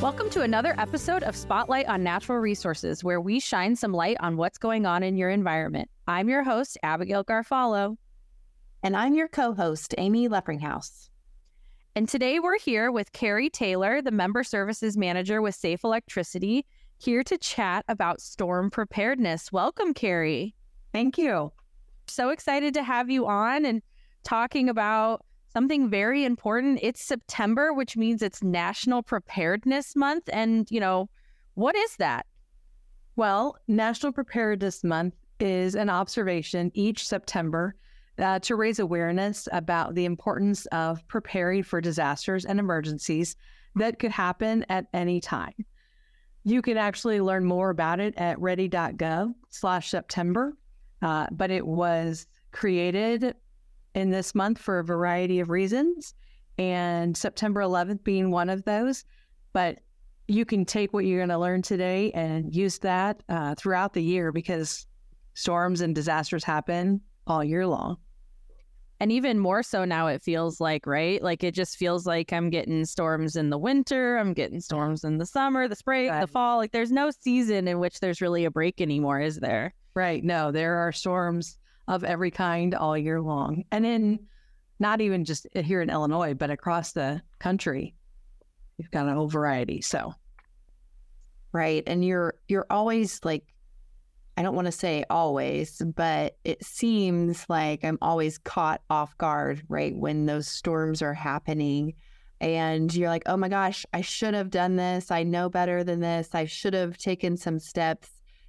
Welcome to another episode of Spotlight on Natural Resources, where we shine some light on what's going on in your environment. I'm your host, Abigail Garfalo. And I'm your co host, Amy Leppringhouse. And today we're here with Kerri Taylor, the Member Services Manager with Safe Electricity, here to chat about storm preparedness. Welcome, Kerri. Thank you. So excited to have you on and talking about something very important. It's September, which means it's National Preparedness Month. And, you know, what is that? Well, National Preparedness Month is an observation each September uh, to raise awareness about the importance of preparing for disasters and emergencies that could happen at any time. You can actually learn more about it at ready.gov slash September, uh, but it was created in this month for a variety of reasons, and September 11th being one of those. But you can take what you're going to learn today and use that uh, throughout the year because storms and disasters happen all year long. And even more so now, it feels like, right? Like it just feels like I'm getting storms in the winter, I'm getting storms in the summer, the spring, right. the fall. Like there's no season in which there's really a break anymore, is there? Right. No, there are storms of every kind all year long. And in not even just here in Illinois, but across the country, you've got a whole variety. So, right. And you're, you're always like, I don't want to say always, but it seems like I'm always caught off guard, right? When those storms are happening. And you're like, oh my gosh, I should have done this. I know better than this. I should have taken some steps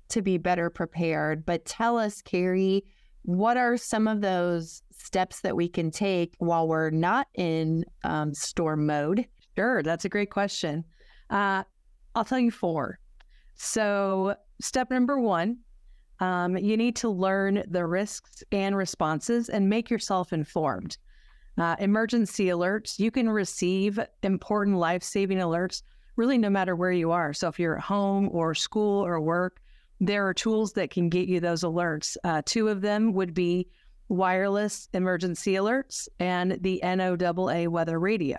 to be better prepared. But tell us, Kerri, what are some of those steps that we can take while we're not in um, storm mode? Sure, that's a great question. Uh, I'll tell you four. So, step number one, um, you need to learn the risks and responses and make yourself informed. Uh, emergency alerts, you can receive important life saving alerts really no matter where you are. So, if you're at home or school or work, there are tools that can get you those alerts. Uh, two of them would be wireless emergency alerts and the NOAA weather radio.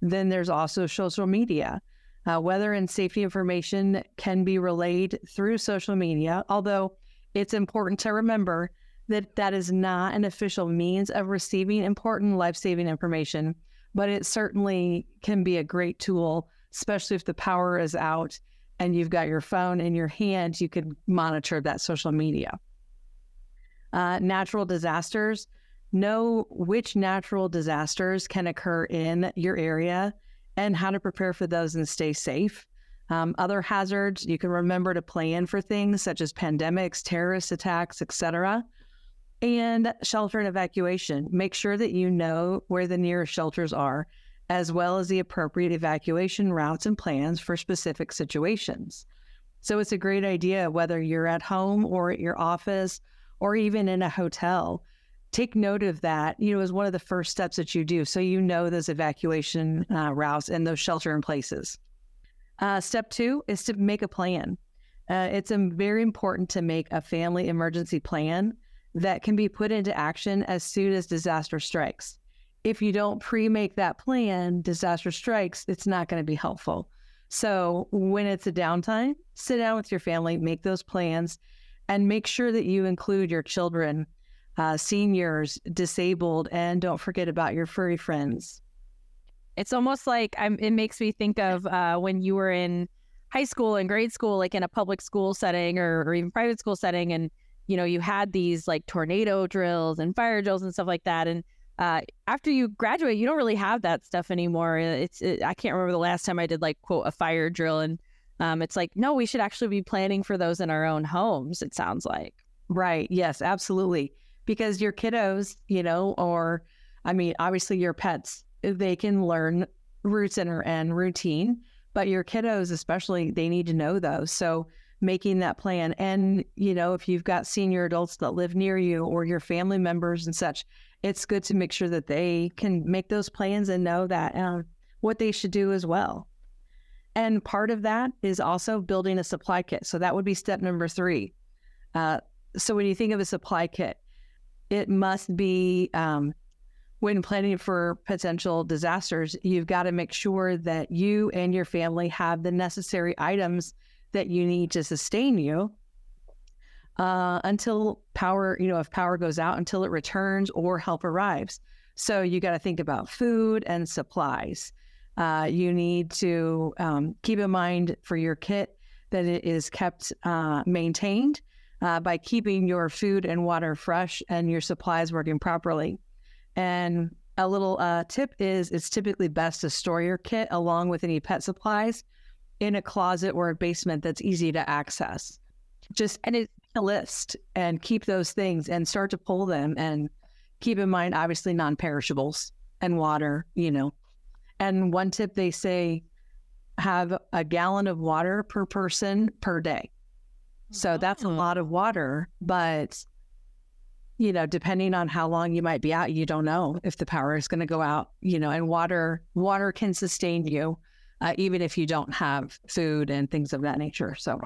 Then there's also social media. Uh, weather and safety information can be relayed through social media, although it's important to remember that that is not an official means of receiving important life saving information, but it certainly can be a great tool, especially if the power is out and you've got your phone in your hand, you could monitor that social media. Uh, natural disasters, know which natural disasters can occur in your area and how to prepare for those and stay safe. Um, other hazards, you can remember to plan for things such as pandemics, terrorist attacks, etc. And shelter and evacuation. Make sure that you know where the nearest shelters are as well as the appropriate evacuation routes and plans for specific situations. So it's a great idea whether you're at home or at your office or even in a hotel. Take note of that, you know, as one of the first steps that you do. So you know those evacuation uh, routes and those shelter in places. Uh, step two is to make a plan. Uh, it's um, very important to make a family emergency plan that can be put into action as soon as disaster strikes if you don't pre make that plan, disaster strikes, it's not going to be helpful. So when it's a downtime, sit down with your family, make those plans, and make sure that you include your children, uh, seniors, disabled, and don't forget about your furry friends. It's almost like I'm, it makes me think of uh, when you were in high school and grade school, like in a public school setting or, or even private school setting, and you know you had these like tornado drills and fire drills and stuff like that, and uh, after you graduate, you don't really have that stuff anymore. It's it, I can't remember the last time I did like quote a fire drill, and um, it's like no, we should actually be planning for those in our own homes. It sounds like right. Yes, absolutely. Because your kiddos, you know, or I mean, obviously your pets, they can learn and, and routine, but your kiddos, especially, they need to know those. So making that plan. And, you know, if you've got senior adults that live near you or your family members and such, it's good to make sure that they can make those plans and know that um, what they should do as well. And part of that is also building a supply kit. So that would be step number three. Uh, so when you think of a supply kit, it must be um, when planning for potential disasters, you've got to make sure that you and your family have the necessary items that you need to sustain you uh, until power, you know, if power goes out, until it returns or help arrives. So you got to think about food and supplies. Uh, you need to um, keep in mind for your kit that it is kept uh, maintained uh, by keeping your food and water fresh and your supplies working properly. And a little uh, tip is it's typically best to store your kit along with any pet supplies in a closet or a basement that's easy to access. Just and it, a list and keep those things and start to pull them and keep in mind obviously non-perishables and water, you know. And one tip they say have a gallon of water per person per day. So that's a Oh. lot of water, but you know, depending on how long you might be out, you don't know if the power is going to go out, you know, and water water can sustain you uh, even if you don't have food and things of that nature. So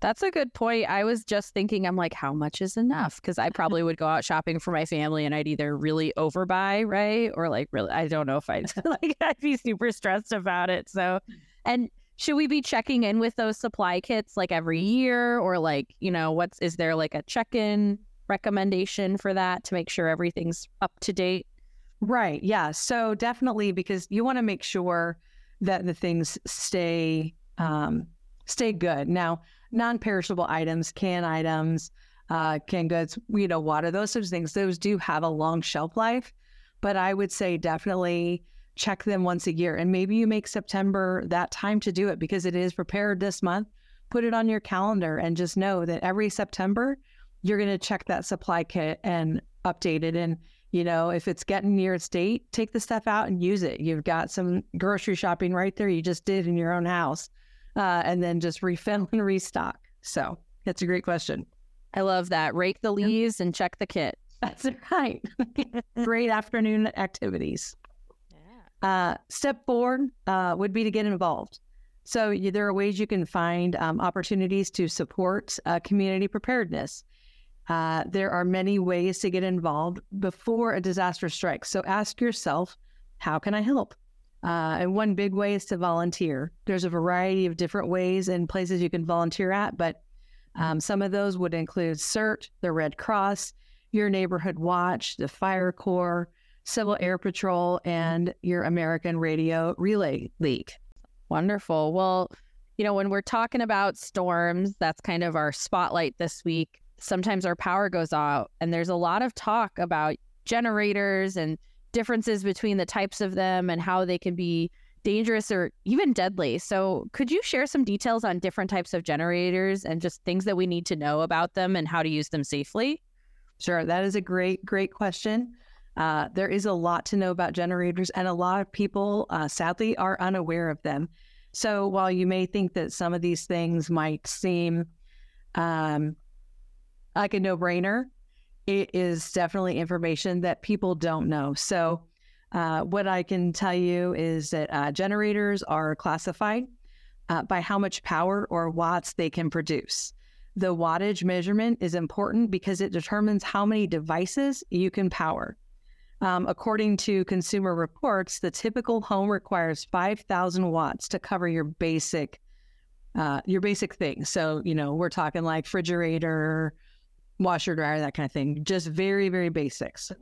That's a good point. I was just thinking, I'm like, how much is enough? Because I probably would go out shopping for my family and I'd either really overbuy, right? Or like, really, I don't know if I'd like, I'd be super stressed about it. So, and should we be checking in with those supply kits like every year or like, you know, what's, is there like a check in recommendation for that to make sure everything's up to date? Right. Yeah. So definitely because you want to make sure that the things stay um, stay good. Now, non-perishable items, can items, uh, canned goods, you know, water, those sorts of things, those do have a long shelf life. But I would say definitely check them once a year. And maybe you make September that time to do it because it is prepared this month. Put it on your calendar and just know that every September you're going to check that supply kit and update it. And you know, if it's getting near its date, take the stuff out and use it. You've got some grocery shopping right there. You just did in your own house, uh, and then just refill and restock. So that's a great question. I love that. Rake the leaves and check the kit. That's right. great afternoon activities. Uh, step four uh, would be to get involved. So you, there are ways you can find um, opportunities to support uh, community preparedness. Uh, there are many ways to get involved before a disaster strikes. So ask yourself, how can I help? Uh, and one big way is to volunteer. There's a variety of different ways and places you can volunteer at, but um, some of those would include CERT, the Red Cross, your neighborhood watch, the Fire Corps, Civil Air Patrol, and your American Radio Relay League. Wonderful. Well, you know, when we're talking about storms, that's kind of our spotlight this week. Sometimes our power goes out, and there's a lot of talk about generators and differences between the types of them and how they can be dangerous or even deadly. So, could you share some details on different types of generators and just things that we need to know about them and how to use them safely? Sure, that is a great, great question. Uh, there is a lot to know about generators, and a lot of people, uh, sadly, are unaware of them. So while you may think that some of these things might seem um, like a no brainer, it is definitely information that people don't know. So, uh, what I can tell you is that uh, generators are classified uh, by how much power or watts they can produce. The wattage measurement is important because it determines how many devices you can power. Um, according to Consumer Reports, the typical home requires 5,000 watts to cover your basic, uh, your basic things. So, you know, we're talking like refrigerator, washer, dryer, that kind of thing. Just very, very basics.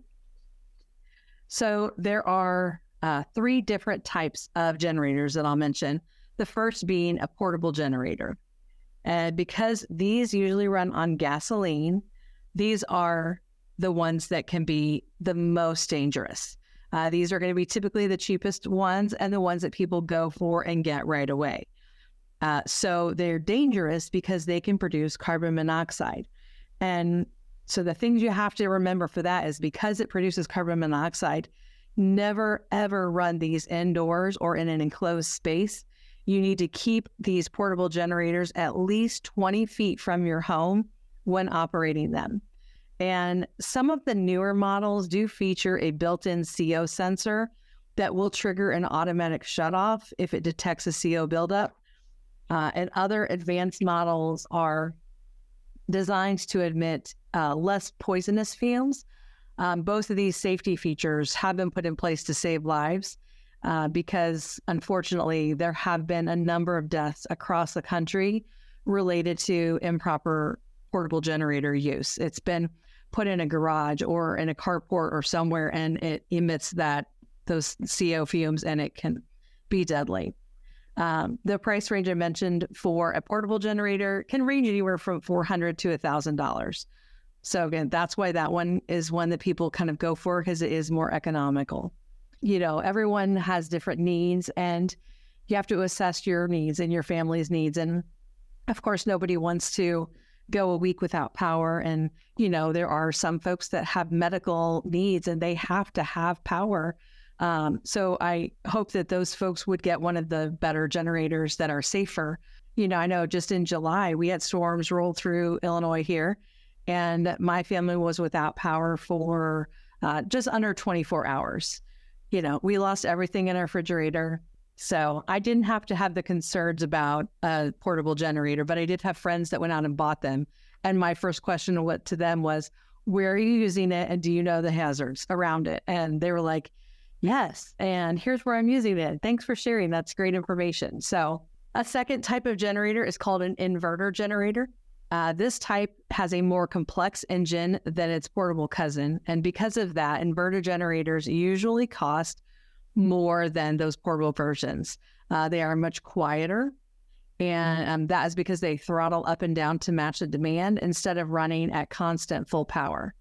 So there are uh, three different types of generators that I'll mention. The first being a portable generator. And because these usually run on gasoline, these are the ones that can be the most dangerous. Uh, these are going to be typically the cheapest ones and the ones that people go for and get right away. Uh, so they're dangerous because they can produce carbon monoxide. And so the things you have to remember for that is because it produces carbon monoxide, never ever run these indoors or in an enclosed space. You need to keep these portable generators at least 20 feet from your home when operating them. And some of the newer models do feature a built in CO sensor that will trigger an automatic shutoff if it detects a CO buildup. Uh, and other advanced models are designed to emit uh, less poisonous fumes, Um, both of these safety features have been put in place to save lives uh, because, unfortunately, there have been a number of deaths across the country related to improper portable generator use. It's been put in a garage or in a carport or somewhere, and it emits that those CO fumes, and it can be deadly. Um, the price range I mentioned for a portable generator can range anywhere from four hundred to thousand dollars. So again, that's why that one is one that people kind of go for because it is more economical. You know, everyone has different needs, and you have to assess your needs and your family's needs. And of course, nobody wants to go a week without power. And you know, there are some folks that have medical needs, and they have to have power um, so I hope that those folks would get one of the better generators that are safer. You know, I know just in July, we had storms roll through Illinois here, and my family was without power for uh, just under 24 hours. You know, we lost everything in our refrigerator. So I didn't have to have the concerns about a portable generator, but I did have friends that went out and bought them. And my first question to them was, where are you using it? And do you know the hazards around it? And they were like, Yes. And here's where I'm using it. Thanks for sharing. That's great information. So, a second type of generator is called an inverter generator. Uh, this type has a more complex engine than its portable cousin. And because of that, inverter generators usually cost more than those portable versions. Uh, they are much quieter. And um, that is because they throttle up and down to match the demand instead of running at constant full power.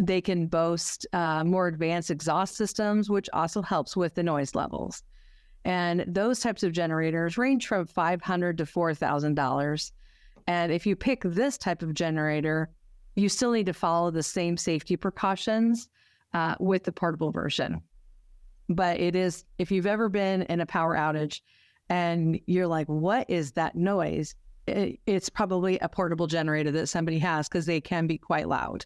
They can boast uh, more advanced exhaust systems, which also helps with the noise levels. And those types of generators range from 500 to $4,000. And if you pick this type of generator, you still need to follow the same safety precautions uh, with the portable version. But it is, if you've ever been in a power outage and you're like, what is that noise? It, it's probably a portable generator that somebody has because they can be quite loud.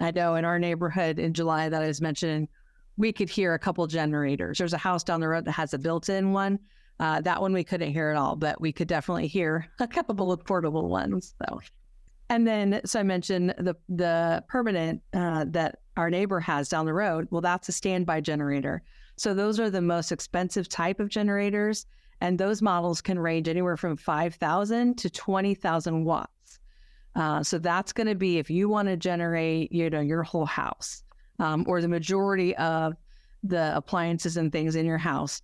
I know in our neighborhood in July that I was mentioning, we could hear a couple generators. There's a house down the road that has a built-in one. Uh, that one we couldn't hear at all, but we could definitely hear a couple of portable ones. So, and then so I mentioned the the permanent uh, that our neighbor has down the road. Well, that's a standby generator. So those are the most expensive type of generators, and those models can range anywhere from five thousand to twenty thousand watts. Uh, so that's going to be if you want to generate, you know, your whole house um, or the majority of the appliances and things in your house,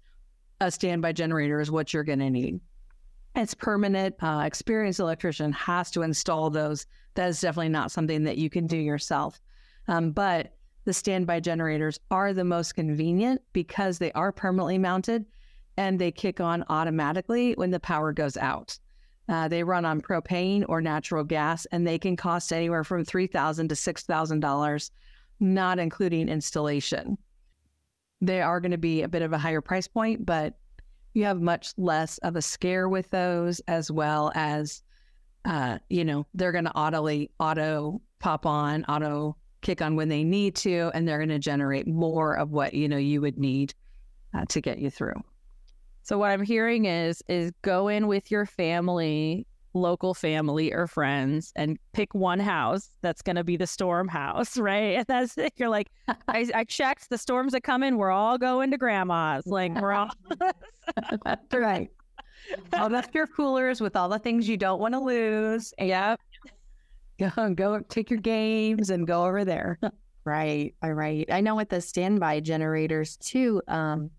a standby generator is what you're going to need. It's permanent. Uh, experienced electrician has to install those. That is definitely not something that you can do yourself. Um, but the standby generators are the most convenient because they are permanently mounted and they kick on automatically when the power goes out. Uh, they run on propane or natural gas, and they can cost anywhere from three thousand to six thousand dollars, not including installation. They are going to be a bit of a higher price point, but you have much less of a scare with those, as well as, uh, you know, they're going to auto auto pop on, auto kick on when they need to, and they're going to generate more of what you know you would need uh, to get you through. So what I'm hearing is is go in with your family, local family or friends, and pick one house that's going to be the storm house, right? And that's it. You're like, I, I checked the storms that come in. We're all going to grandma's. Like we're all right. All up your coolers with all the things you don't want to lose. Yep. Go go take your games and go over there. Right. All right. I know with the standby generators too. Um,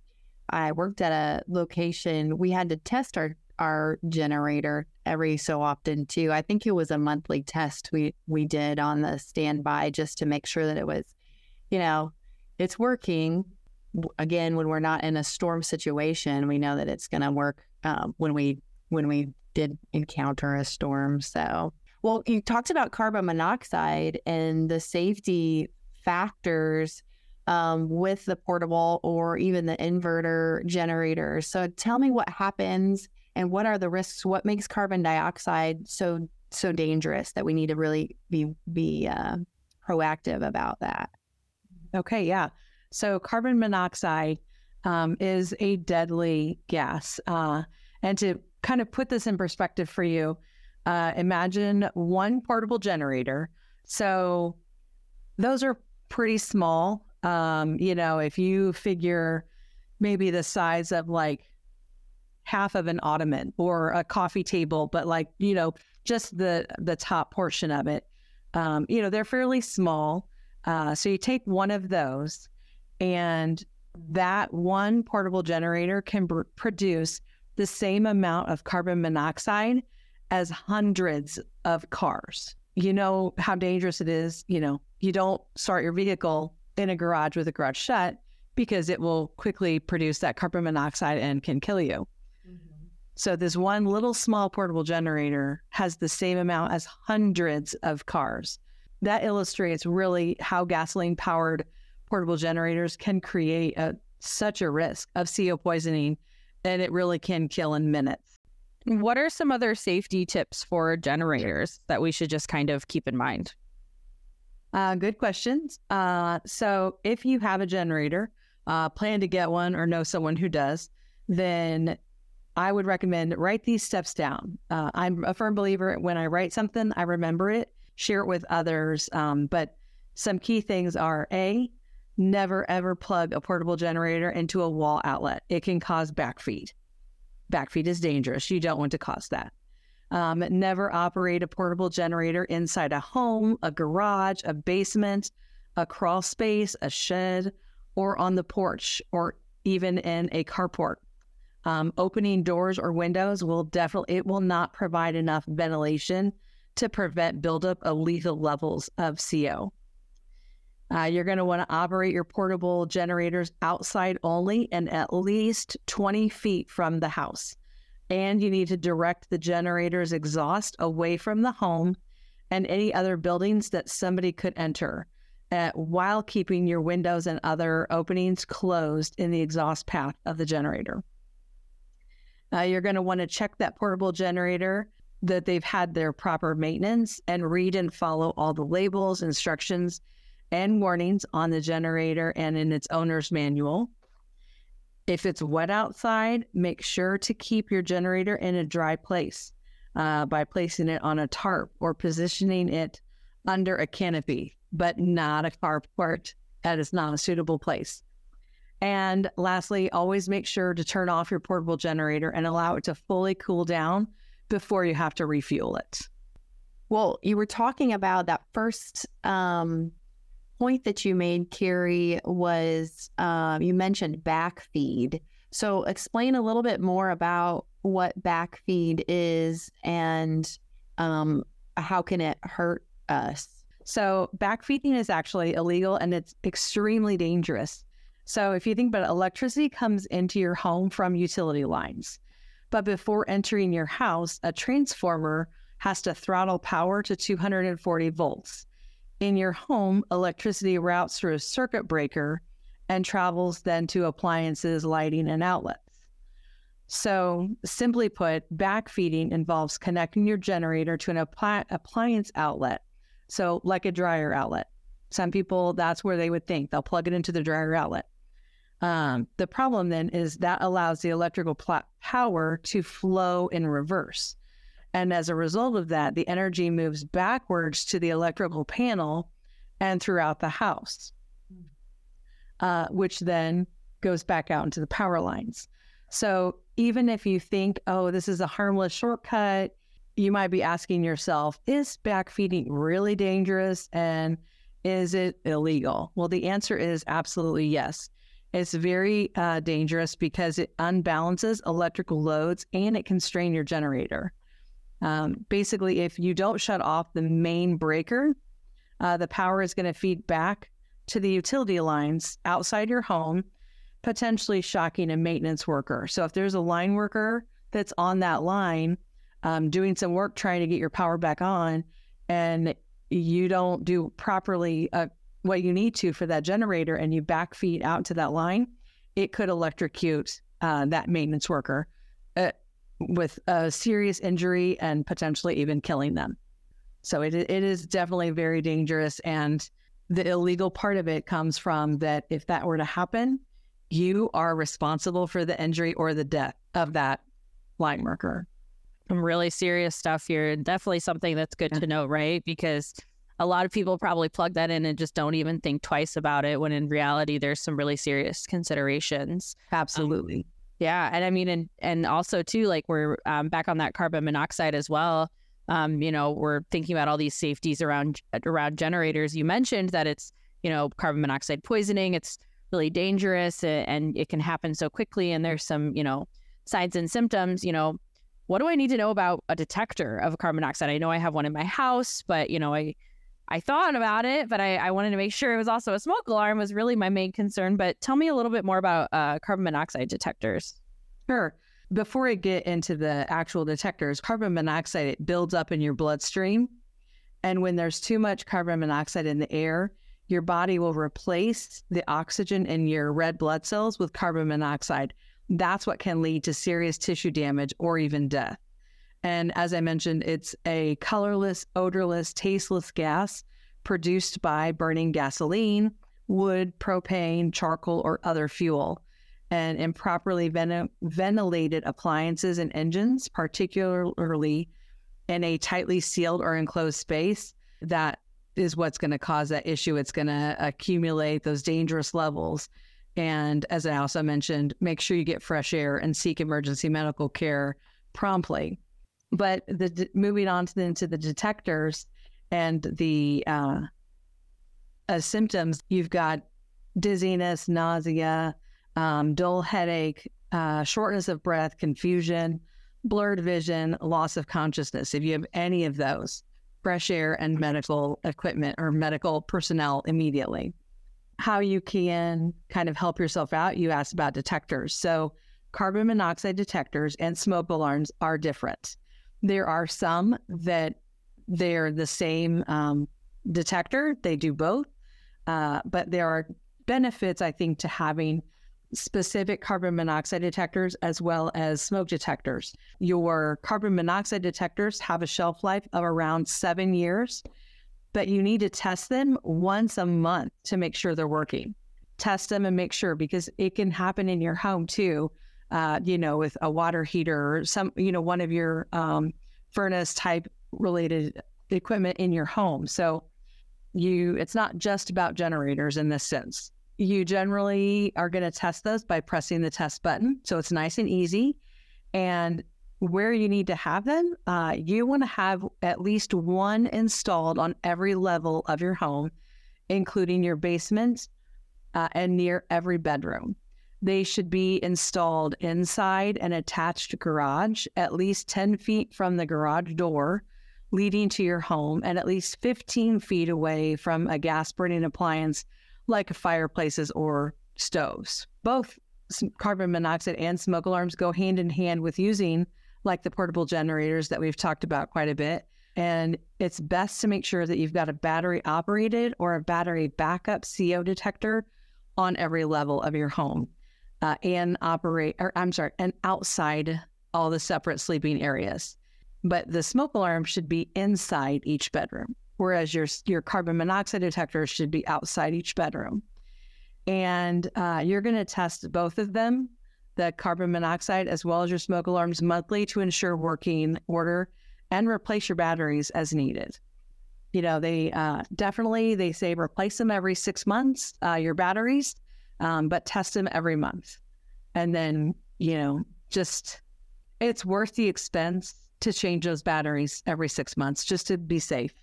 I worked at a location, we had to test our our generator every so often too. I think it was a monthly test we we did on the standby just to make sure that it was, you know, it's working. Again, when we're not in a storm situation, we know that it's going to work um, when we when we did encounter a storm. So, well, you talked about carbon monoxide and the safety factors um, with the portable or even the inverter generators. So tell me what happens and what are the risks? What makes carbon dioxide so so dangerous that we need to really be be uh, proactive about that? Okay, yeah. So carbon monoxide um, is a deadly gas, uh, and to kind of put this in perspective for you, uh, imagine one portable generator. So those are pretty small. Um, you know, if you figure maybe the size of like half of an ottoman or a coffee table, but like, you know, just the the top portion of it. Um, you know, they're fairly small. Uh, so you take one of those, and that one portable generator can br- produce the same amount of carbon monoxide as hundreds of cars. You know how dangerous it is. You know, you don't start your vehicle in a garage with a garage shut because it will quickly produce that carbon monoxide and can kill you. Mm-hmm. So, this one little small portable generator has the same amount as hundreds of cars. That illustrates really how gasoline powered portable generators can create a, such a risk of CO poisoning, and it really can kill in minutes. What are some other safety tips for generators that we should just kind of keep in mind? Uh, good questions. Uh, so, if you have a generator, uh, plan to get one, or know someone who does, then I would recommend write these steps down. Uh, I'm a firm believer when I write something, I remember it, share it with others. Um, but some key things are A, never ever plug a portable generator into a wall outlet. It can cause backfeed. Backfeed is dangerous. You don't want to cause that. Um, never operate a portable generator inside a home, a garage, a basement, a crawl space, a shed, or on the porch, or even in a carport. Um, opening doors or windows will definitely it will not provide enough ventilation to prevent buildup of lethal levels of CO. Uh, you're going to want to operate your portable generators outside only and at least 20 feet from the house. And you need to direct the generator's exhaust away from the home and any other buildings that somebody could enter uh, while keeping your windows and other openings closed in the exhaust path of the generator. Uh, you're going to want to check that portable generator that they've had their proper maintenance and read and follow all the labels, instructions, and warnings on the generator and in its owner's manual. If it's wet outside, make sure to keep your generator in a dry place uh, by placing it on a tarp or positioning it under a canopy, but not a carport. That is not a suitable place. And lastly, always make sure to turn off your portable generator and allow it to fully cool down before you have to refuel it. Well, you were talking about that first um, point that you made, Kerri, was um, you mentioned backfeed. So, explain a little bit more about what backfeed is and um, how can it hurt us. So, backfeeding is actually illegal and it's extremely dangerous. So, if you think about it, electricity comes into your home from utility lines. But before entering your house, a transformer has to throttle power to 240 volts. In your home, electricity routes through a circuit breaker and travels then to appliances, lighting, and outlets. So, simply put, backfeeding involves connecting your generator to an appli- appliance outlet. So, like a dryer outlet. Some people, that's where they would think they'll plug it into the dryer outlet. Um, the problem then is that allows the electrical pl- power to flow in reverse. And as a result of that, the energy moves backwards to the electrical panel and throughout the house, uh, which then goes back out into the power lines. So even if you think, oh, this is a harmless shortcut, you might be asking yourself, is backfeeding really dangerous and is it illegal? Well, the answer is absolutely yes. It's very uh, dangerous because it unbalances electrical loads and it can strain your generator. Um, basically, if you don't shut off the main breaker, uh, the power is going to feed back to the utility lines outside your home, potentially shocking a maintenance worker. So if there's a line worker that's on that line um, doing some work trying to get your power back on, and you don't do properly uh, what you need to for that generator, and you backfeed out to that line, it could electrocute uh, that maintenance worker. With a serious injury and potentially even killing them. So it, it is definitely very dangerous. And the illegal part of it comes from that if that were to happen, you are responsible for the injury or the death of that line worker. Some really serious stuff here. Definitely something that's good yeah. to know, right? Because a lot of people probably plug that in and just don't even think twice about it when in reality there's some really serious considerations. Absolutely. Um, yeah, and I mean, and and also too, like we're um, back on that carbon monoxide as well. Um, you know, we're thinking about all these safeties around around generators. You mentioned that it's you know carbon monoxide poisoning. It's really dangerous and it can happen so quickly. And there's some you know signs and symptoms. You know, what do I need to know about a detector of carbon monoxide? I know I have one in my house, but you know, I I thought about it, but I, I wanted to make sure it was also a smoke alarm was really my main concern. But tell me a little bit more about uh, carbon monoxide detectors. Sure. Before I get into the actual detectors, carbon monoxide it builds up in your bloodstream, and when there's too much carbon monoxide in the air, your body will replace the oxygen in your red blood cells with carbon monoxide. That's what can lead to serious tissue damage or even death. And as I mentioned, it's a colorless, odorless, tasteless gas produced by burning gasoline, wood, propane, charcoal, or other fuel. And improperly ven- ventilated appliances and engines, particularly in a tightly sealed or enclosed space, that is what's going to cause that issue. It's going to accumulate those dangerous levels. And as I also mentioned, make sure you get fresh air and seek emergency medical care promptly. But the moving on to the, into the detectors and the uh, uh, symptoms, you've got dizziness, nausea, um, dull headache, uh, shortness of breath, confusion, blurred vision, loss of consciousness. If you have any of those, fresh air and medical equipment or medical personnel immediately. How you can kind of help yourself out, you asked about detectors. So, carbon monoxide detectors and smoke alarms are different. There are some that they're the same um, detector, they do both. Uh, but there are benefits, I think, to having specific carbon monoxide detectors as well as smoke detectors. Your carbon monoxide detectors have a shelf life of around seven years, but you need to test them once a month to make sure they're working. Test them and make sure because it can happen in your home too uh, you know, with a water heater or some, you know, one of your um, furnace type related equipment in your home. So you, it's not just about generators in this sense. You generally are going to test those by pressing the test button. So it's nice and easy. And where you need to have them, uh, you want to have at least one installed on every level of your home, including your basement uh, and near every bedroom. They should be installed inside an attached garage, at least 10 feet from the garage door leading to your home, and at least 15 feet away from a gas burning appliance like fireplaces or stoves. Both carbon monoxide and smoke alarms go hand in hand with using like the portable generators that we've talked about quite a bit. And it's best to make sure that you've got a battery operated or a battery backup CO detector on every level of your home uh, and operate, or I'm sorry, and outside all the separate sleeping areas. But the smoke alarm should be inside each bedroom, whereas your your carbon monoxide detector should be outside each bedroom. And uh, you're going to test both of them, the carbon monoxide as well as your smoke alarms monthly to ensure working order and replace your batteries as needed. You know, they uh, definitely they say replace them every six months. Uh, your batteries um, but test them every month. And then, you know, just it's worth the expense to change those batteries every six months just to be safe.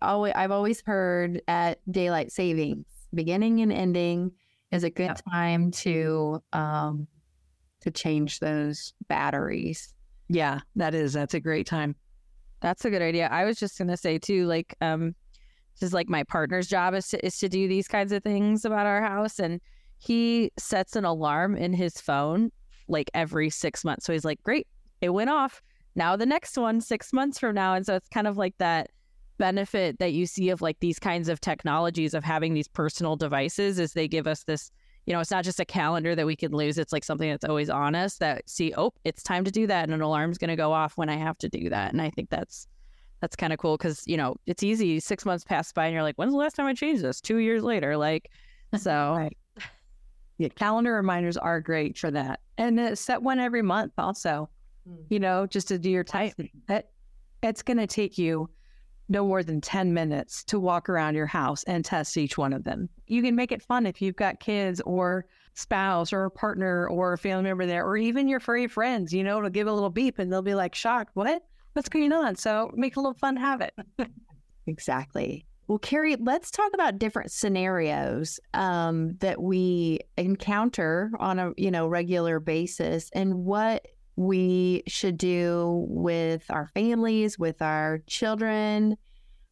Always, I've always heard at daylight savings, beginning and ending is a good time to um, to change those batteries. Yeah, that is. That's a great time. That's a good idea. I was just gonna say too, like, um, this is like my partner's job is to is to do these kinds of things about our house, and he sets an alarm in his phone like every six months. So he's like, great, it went off. Now the next one, six months from now. And so it's kind of like that benefit that you see of like these kinds of technologies of having these personal devices is they give us this you know it's not just a calendar that we can lose it's like something that's always on us that see oh it's time to do that and an alarm's going to go off when i have to do that and i think that's that's kind of cool because you know it's easy six months pass by and you're like when's the last time i changed this two years later like so right. Yeah, calendar reminders are great for that. And uh, set one every month also, mm. you know, just to do your time. That, it's going to take you no more than 10 minutes to walk around your house and test each one of them. You can make it fun if you've got kids or spouse or a partner or a family member there, or even your furry friends, you know, it'll give a little beep and they'll be like shocked, what? What's going on? So make a little fun habit. exactly. Well, Kerri, let's talk about different scenarios um, that we encounter on a you know regular basis, and what we should do with our families, with our children.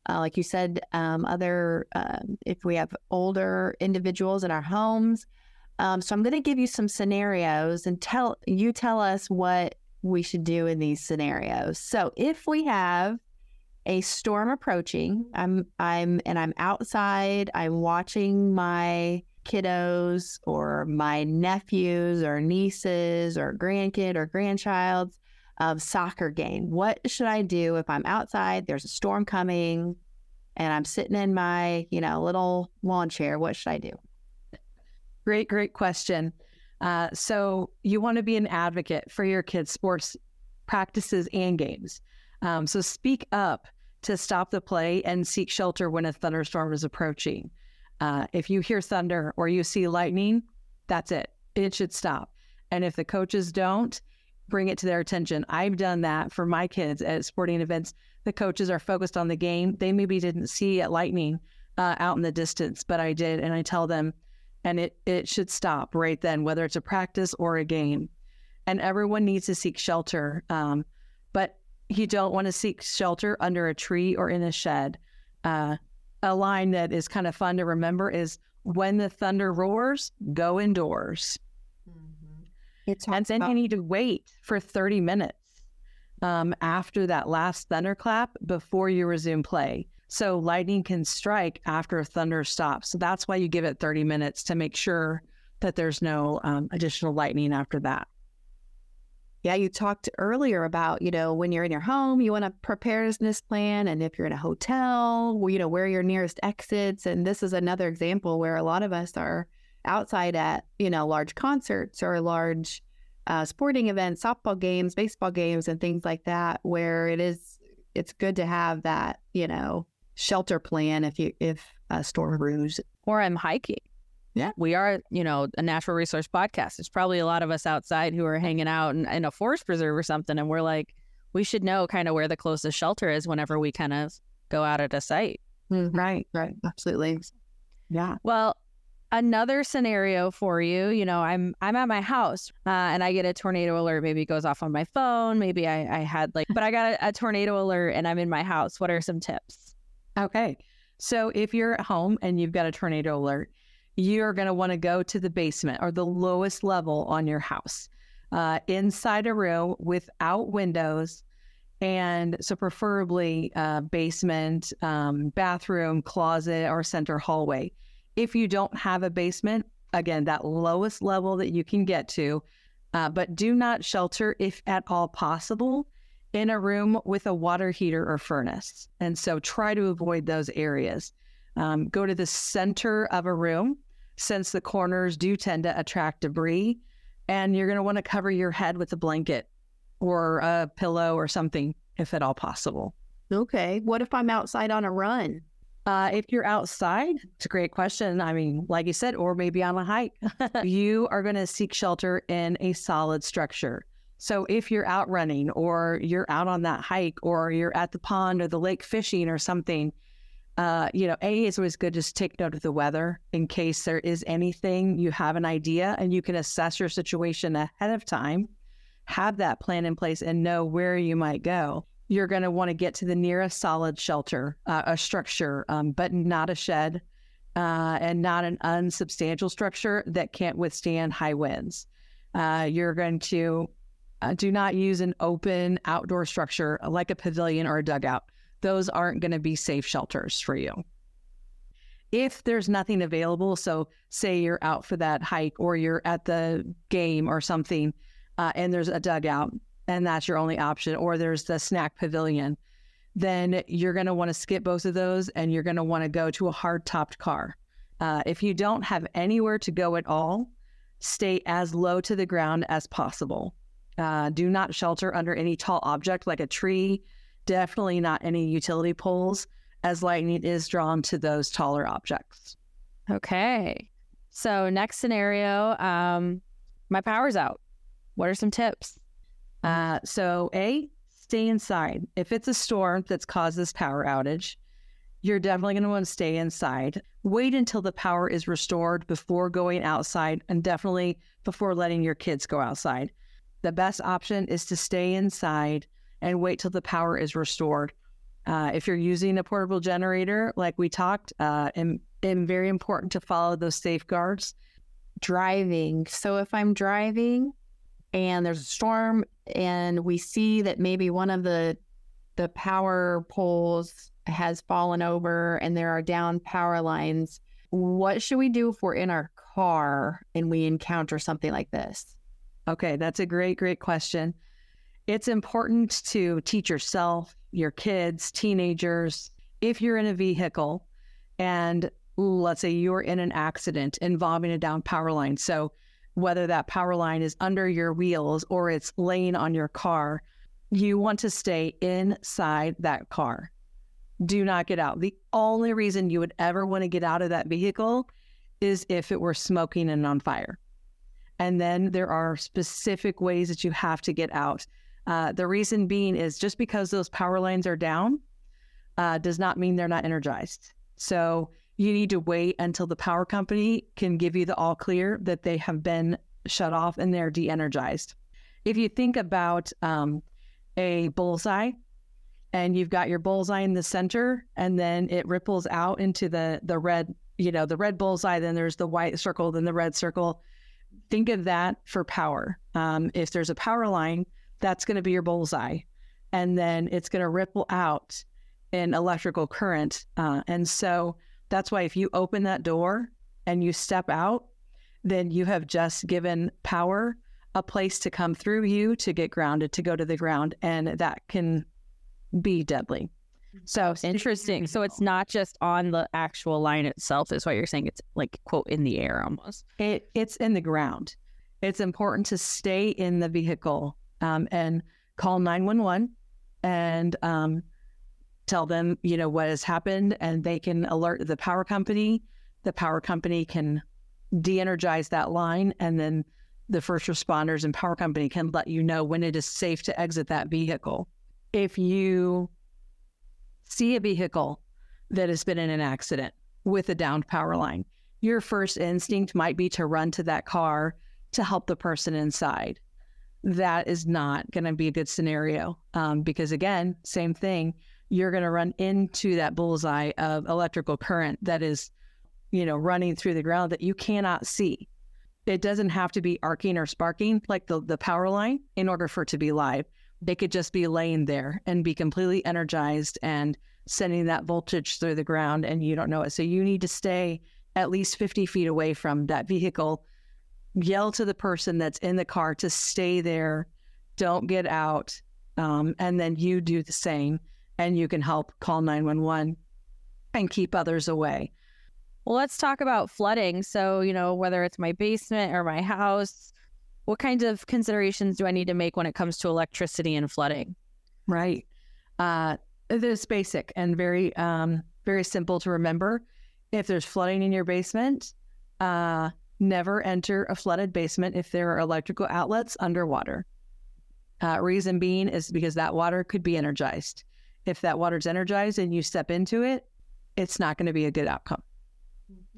Uh, like you said, um, other uh, if we have older individuals in our homes. Um, so I'm going to give you some scenarios and tell you tell us what we should do in these scenarios. So if we have a storm approaching, I'm I'm and I'm outside, I'm watching my kiddos or my nephews or nieces or grandkid or grandchild's um, soccer game. What should I do if I'm outside? There's a storm coming, and I'm sitting in my you know little lawn chair. What should I do? Great, great question. Uh, so you want to be an advocate for your kids' sports practices and games. Um, so speak up to stop the play and seek shelter when a thunderstorm is approaching. Uh, if you hear thunder or you see lightning, that's it. It should stop. And if the coaches don't, bring it to their attention. I've done that for my kids at sporting events. The coaches are focused on the game. They maybe didn't see a lightning uh, out in the distance, but I did. And I tell them, and it, it should stop right then, whether it's a practice or a game. And everyone needs to seek shelter. Um, you don't want to seek shelter under a tree or in a shed. Uh, a line that is kind of fun to remember is when the thunder roars, go indoors. Mm-hmm. And then about- you need to wait for 30 minutes um, after that last thunderclap before you resume play. So lightning can strike after a thunder stops. So that's why you give it 30 minutes to make sure that there's no um, additional lightning after that. Yeah, you talked earlier about, you know, when you're in your home, you want a preparedness plan. And if you're in a hotel, you know, where your nearest exits. And this is another example where a lot of us are outside at, you know, large concerts or large uh, sporting events, softball games, baseball games, and things like that, where it is, it's good to have that, you know, shelter plan if you, if a storm brews. Or I'm hiking. Yeah. We are, you know, a natural resource podcast. There's probably a lot of us outside who are hanging out in, in a forest preserve or something. And we're like, we should know kind of where the closest shelter is whenever we kind of go out at a site. Mm-hmm. Right, right. Absolutely. Yeah. Well, another scenario for you you know i'm i'm at my house uh, and i get a tornado alert maybe it goes off on my phone maybe i, I had like but i got a, a tornado alert and i'm in my house what are some tips okay so if you're at home and you've got a tornado alert you're going to want to go to the basement or the lowest level on your house uh, inside a room without windows. And so, preferably, uh, basement, um, bathroom, closet, or center hallway. If you don't have a basement, again, that lowest level that you can get to, uh, but do not shelter, if at all possible, in a room with a water heater or furnace. And so, try to avoid those areas. Um, go to the center of a room since the corners do tend to attract debris. And you're going to want to cover your head with a blanket or a pillow or something, if at all possible. Okay. What if I'm outside on a run? Uh, if you're outside, it's a great question. I mean, like you said, or maybe on a hike, you are going to seek shelter in a solid structure. So if you're out running or you're out on that hike or you're at the pond or the lake fishing or something, uh, you know, A is always good to take note of the weather in case there is anything, you have an idea and you can assess your situation ahead of time, have that plan in place and know where you might go. You're going to want to get to the nearest solid shelter, uh, a structure, um, but not a shed uh, and not an unsubstantial structure that can't withstand high winds. Uh, you're going to uh, do not use an open outdoor structure like a pavilion or a dugout those aren't going to be safe shelters for you. If there's nothing available, so say you're out for that hike or you're at the game or something, uh, and there's a dugout and that's your only option, or there's the snack pavilion, then you're going to want to skip both of those and you're going to want to go to a hard topped car. Uh, if you don't have anywhere to go at all, stay as low to the ground as possible. Uh, do not shelter under any tall object like a tree, definitely not any utility poles, as lightning is drawn to those taller objects. Okay. So next scenario, um, my power's out. What are some tips? Uh, so A, stay inside. If it's a storm that's caused this power outage, you're definitely going to want to stay inside. Wait until the power is restored before going outside, and definitely before letting your kids go outside. The best option is to stay inside and wait till the power is restored. Uh, if you're using a portable generator, like we talked, uh, and, and very important to follow those safeguards. Driving. So if I'm driving and there's a storm and we see that maybe one of the the power poles has fallen over and there are down power lines, what should we do if we're in our car and we encounter something like this? Okay, that's a great, great question. It's important to teach yourself, your kids, teenagers, if you're in a vehicle and let's say you're in an accident involving a down power line. So, whether that power line is under your wheels or it's laying on your car, you want to stay inside that car. Do not get out. The only reason you would ever want to get out of that vehicle is if it were smoking and on fire. And then there are specific ways that you have to get out. Uh, the reason being is just because those power lines are down uh, does not mean they're not energized. So you need to wait until the power company can give you the all clear that they have been shut off and they're de energized. If you think about um, a bullseye, and you've got your bullseye in the center, and then it ripples out into the the red, you know, the red bullseye. Then there's the white circle, then the red circle. Think of that for power. Um, if there's a power line, that's going to be your bullseye, and then it's going to ripple out in electrical current. Uh, and so that's why if you open that door and you step out, then you have just given power a place to come through you to get grounded, to go to the ground, and that can be deadly. So Interesting. So it's not just on the actual line itself, is what you're saying. It's like quote in the air almost. it it's in the ground. It's important to stay in the vehicle um, and call nine one one and um, tell them you know what has happened, and they can alert the power company. The power company can de-energize that line, and then the first responders and power company can let you know when it is safe to exit that vehicle. If you see a vehicle that has been in an accident with a downed power line, your first instinct might be to run to that car to help the person inside. That is not going to be a good scenario um, because, again, same thing. You're going to run into that bullseye of electrical current that is, you know, running through the ground that you cannot see. It doesn't have to be arcing or sparking like the, the power line in order for it to be live. They could just be laying there and be completely energized and sending that voltage through the ground, and you don't know it. So you need to stay at least 50 feet away from that vehicle. Yell to the person that's in the car to stay there, don't get out. Um, and then you do the same, and you can help call 911 and keep others away. Well, let's talk about flooding. So, you know, whether it's my basement or my house, what kinds of considerations do I need to make when it comes to electricity and flooding? Right. Uh, basic and very, um, very simple to remember. If there's flooding in your basement, uh, never enter a flooded basement if there are electrical outlets underwater. Uh, reason being is because that water could be energized. If that water's energized and you step into it, it's not going to be a good outcome.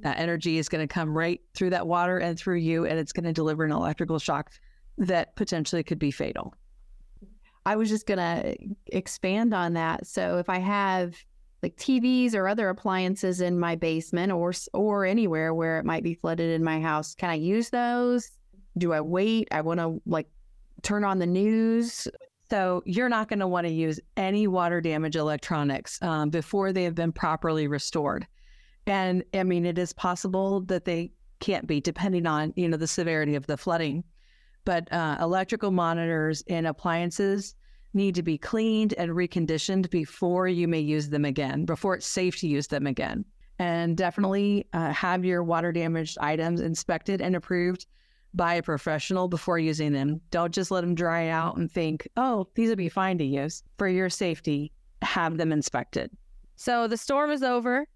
That energy is going to come right through that water and through you, and it's going to deliver an electrical shock that potentially could be fatal. I was just going to expand on that. So if I have like TVs or other appliances in my basement or or anywhere where it might be flooded in my house, can I use those? Do I wait? I want to like turn on the news. So you're not going to want to use any water damage electronics um, before they have been properly restored. And I mean, it is possible that they can't be, depending on you know the severity of the flooding. But uh, electrical monitors and appliances need to be cleaned and reconditioned before you may use them again, before it's safe to use them again. And definitely uh, have your water damaged items inspected and approved by a professional before using them. Don't just let them dry out and think, oh, these will be fine to use. For your safety, have them inspected. So the storm is over,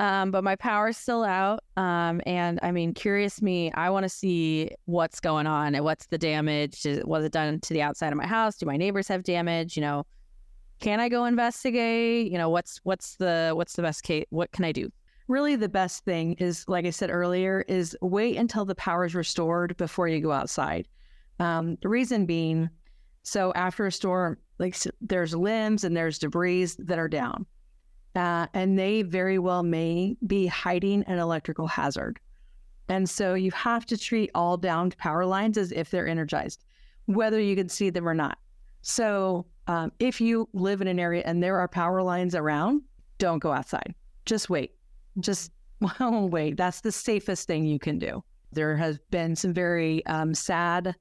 um, but my power's still out. Um, and I mean, curious me, I want to see what's going on and what's the damage. Was it done to the outside of my house? Do my neighbors have damage? You know, can I go investigate? You know, what's what's the what's the best case? What can I do? Really, the best thing is, like I said earlier, is wait until the power is restored before you go outside. Um, the reason being, so after a storm, like there's limbs and there's debris that are down, uh, and they very well may be hiding an electrical hazard. And so you have to treat all downed power lines as if they're energized, whether you can see them or not. So um, if you live in an area and there are power lines around, don't go outside. Just wait. Just well, wait. That's the safest thing you can do. There has been some very um, sad,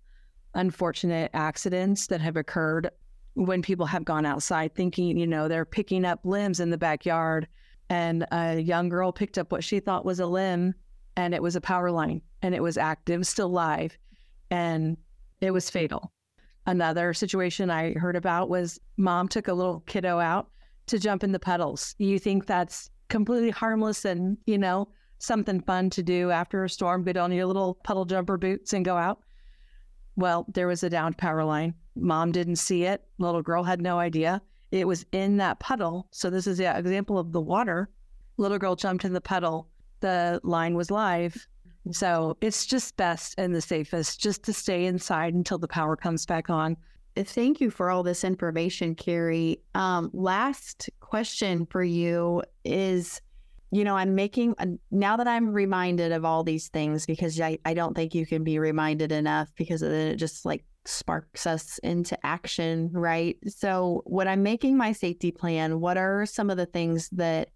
unfortunate accidents that have occurred when people have gone outside thinking, you know, they're picking up limbs in the backyard. And a young girl picked up what she thought was a limb and it was a power line and it was active, still live, and it was fatal. Another situation I heard about was mom took a little kiddo out to jump in the puddles. You think that's completely harmless and, you know, something fun to do after a storm, get on your little puddle jumper boots and go out. Well, there was a downed power line. Mom didn't see it. Little girl had no idea. It was in that puddle. So this is the example of the water. Little girl jumped in the puddle. The line was live. So it's just best and the safest just to stay inside until the power comes back on. Thank you for all this information, Kerri. Um, last question for you is you know, I'm making, now that I'm reminded of all these things, because I, I don't think you can be reminded enough because then it just like sparks us into action, right? So, when I'm making my safety plan, what are some of the things that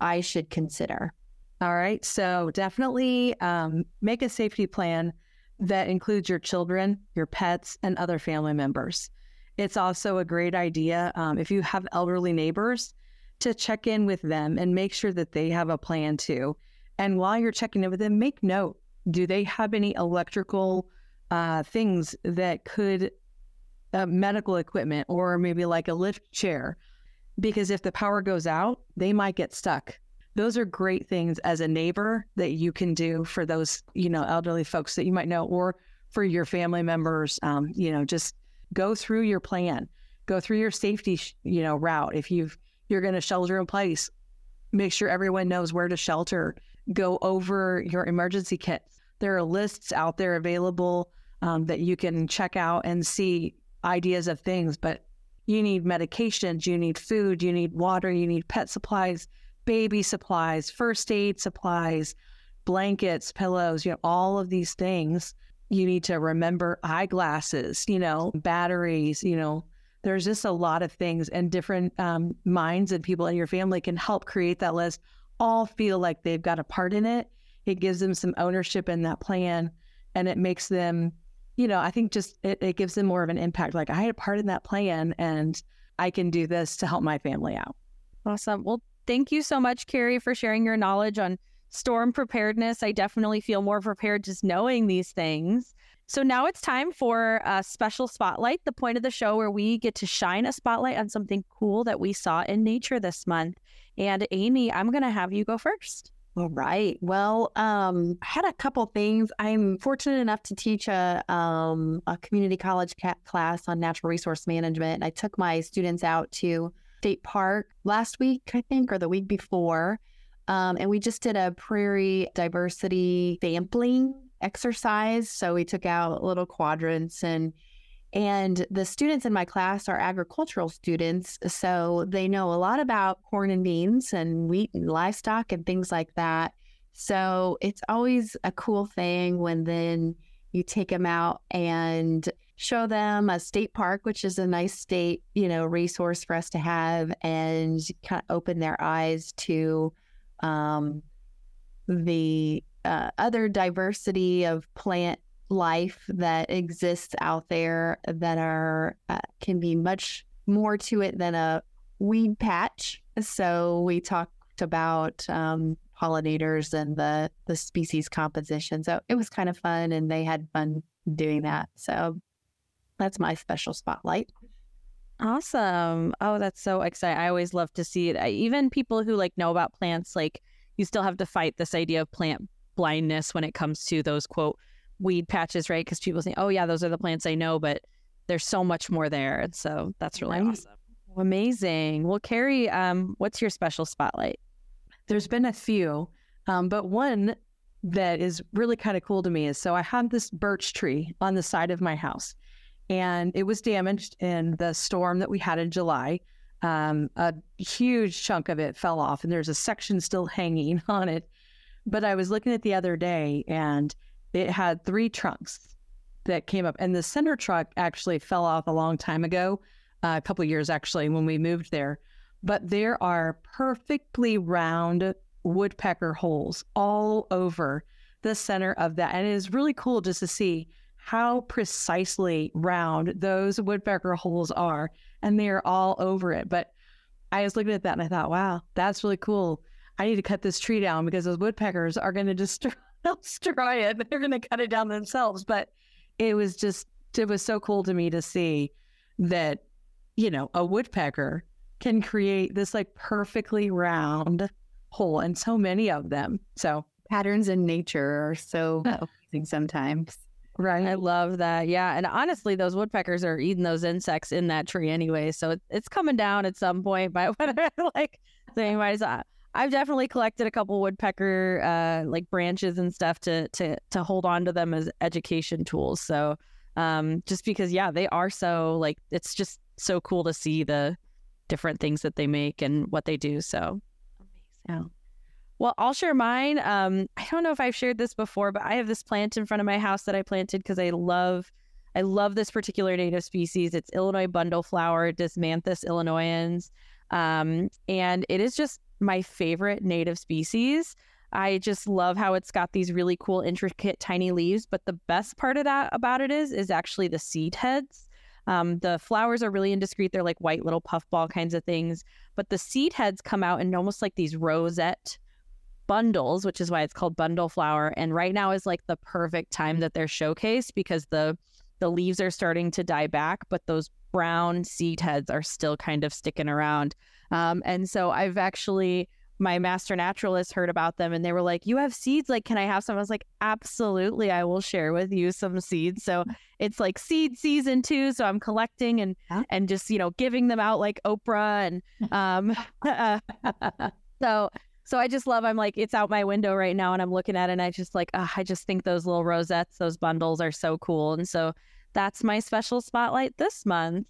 I should consider? All right. So definitely um, make a safety plan that includes your children, your pets, and other family members. It's also a great idea um, if you have elderly neighbors to check in with them and make sure that they have a plan too. And while you're checking in with them, make note do they have any electrical uh, things that could, uh, medical equipment or maybe like a lift chair? Because if the power goes out, they might get stuck those are great things as a neighbor that you can do for those you know elderly folks that you might know or for your family members um, you know just go through your plan go through your safety you know route if you've you're going to shelter in place. Make sure everyone knows where to shelter. Go over your emergency kits there are lists out there available um, that you can check out and see ideas of things but you need medications you need food you need water you need pet supplies baby supplies, first aid supplies, blankets, pillows, you know, all of these things. You need to remember eyeglasses, you know, batteries, you know, there's just a lot of things and different um, minds and people in your family can help create that list, all feel like they've got a part in it. It gives them some ownership in that plan and it makes them, you know, I think just it, it gives them more of an impact. Like I had a part in that plan and I can do this to help my family out. Awesome. Well, thank you so much, Kerri, for sharing your knowledge on storm preparedness. I definitely feel more prepared just knowing these things. So now it's time for a special spotlight, the point of the show where we get to shine a spotlight on something cool that we saw in nature this month. And Amy, I'm going to have you go first. All right. Well, um, I had a couple things. I'm fortunate enough to teach a um, a community college class on natural resource management. I took my students out to State Park last week, I think, or the week before. Um, and we just did a prairie diversity sampling exercise. So we took out little quadrants and and the students in my class are agricultural students, so they know a lot about corn and beans and wheat and livestock and things like that. So it's always a cool thing when then you take them out and show them a state park, which is a nice state, you know, resource for us to have and kind of open their eyes to um, the uh, other diversity of plant life that exists out there that are uh, can be much more to it than a weed patch. So we talked about um, pollinators and the the species composition. So it was kind of fun, and they had fun doing that. So that's my special spotlight. Awesome. Oh, that's so exciting. I always love to see it. I, even people who like know about plants, like you still have to fight this idea of plant blindness when it comes to those quote weed patches, right? Because people think, oh, yeah, those are the plants I know, but there's so much more there. And so that's really Right. awesome. Amazing. Well, Kerri, um, what's your special spotlight? There's been a few, um, but one that is really kind of cool to me is so I have this birch tree on the side of my house, and it was damaged in the storm that we had in July. Um, a huge chunk of it fell off, and there's a section still hanging on it. But I was looking at the other day, and it had three trunks that came up, and the center trunk actually fell off a long time ago, uh, a couple of years actually when we moved there. But there are perfectly round woodpecker holes all over the center of that. And it is really cool just to see how precisely round those woodpecker holes are. And they're all over it. But I was looking at that and I thought, wow, that's really cool. I need to cut this tree down because those woodpeckers are going to destroy, destroy it. They're going to cut it down themselves. But it was just, it was so cool to me to see that, you know, a woodpecker can create this like perfectly round hole and so many of them. So, Patterns in nature are so amazing sometimes. right. I love that. Yeah. And honestly, those woodpeckers are eating those insects in that tree anyway. So it, it's coming down at some point. But like, so anyways, I, I've definitely collected a couple woodpecker uh, like branches and stuff to to to hold on to them as education tools. So um, just because, yeah, they are so like it's just so cool to see the different things that they make and what they do. So amazing. Well, I'll share mine. Um, I don't know if I've shared this before, but I have this plant in front of my house that I planted because I love, I love this particular native species. It's Illinois bundle flower, Desmanthus illinoensis, um, and it is just my favorite native species. I just love how it's got these really cool, intricate, tiny leaves. But the best part of that about it is, is actually the seed heads. Um, the flowers are really indiscreet. They're like white little puffball kinds of things. But the seed heads come out in almost like these rosette bundles, which is why it's called bundle flower. And right now is like the perfect time that they're showcased because the the leaves are starting to die back, but those brown seed heads are still kind of sticking around. Um, and so I've actually my master naturalist heard about them and they were like, You have seeds, like, can I have some? I was like, Absolutely, I will share with you some seeds. So it's like seed season two. So I'm collecting and Huh? and just, you know, giving them out like Oprah and um so so I just love I'm like it's out my window right now and I'm looking at it and I just like uh, I just think those little rosettes, those bundles are so cool. And so that's my special spotlight this month.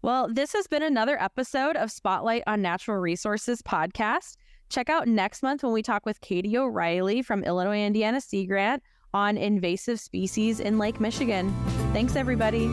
Well, this has been another episode of Spotlight on Natural Resources podcast. Check out next month when we talk with Katie O'Reilly from Illinois Indiana Sea Grant on invasive species in Lake Michigan. Thanks, everybody.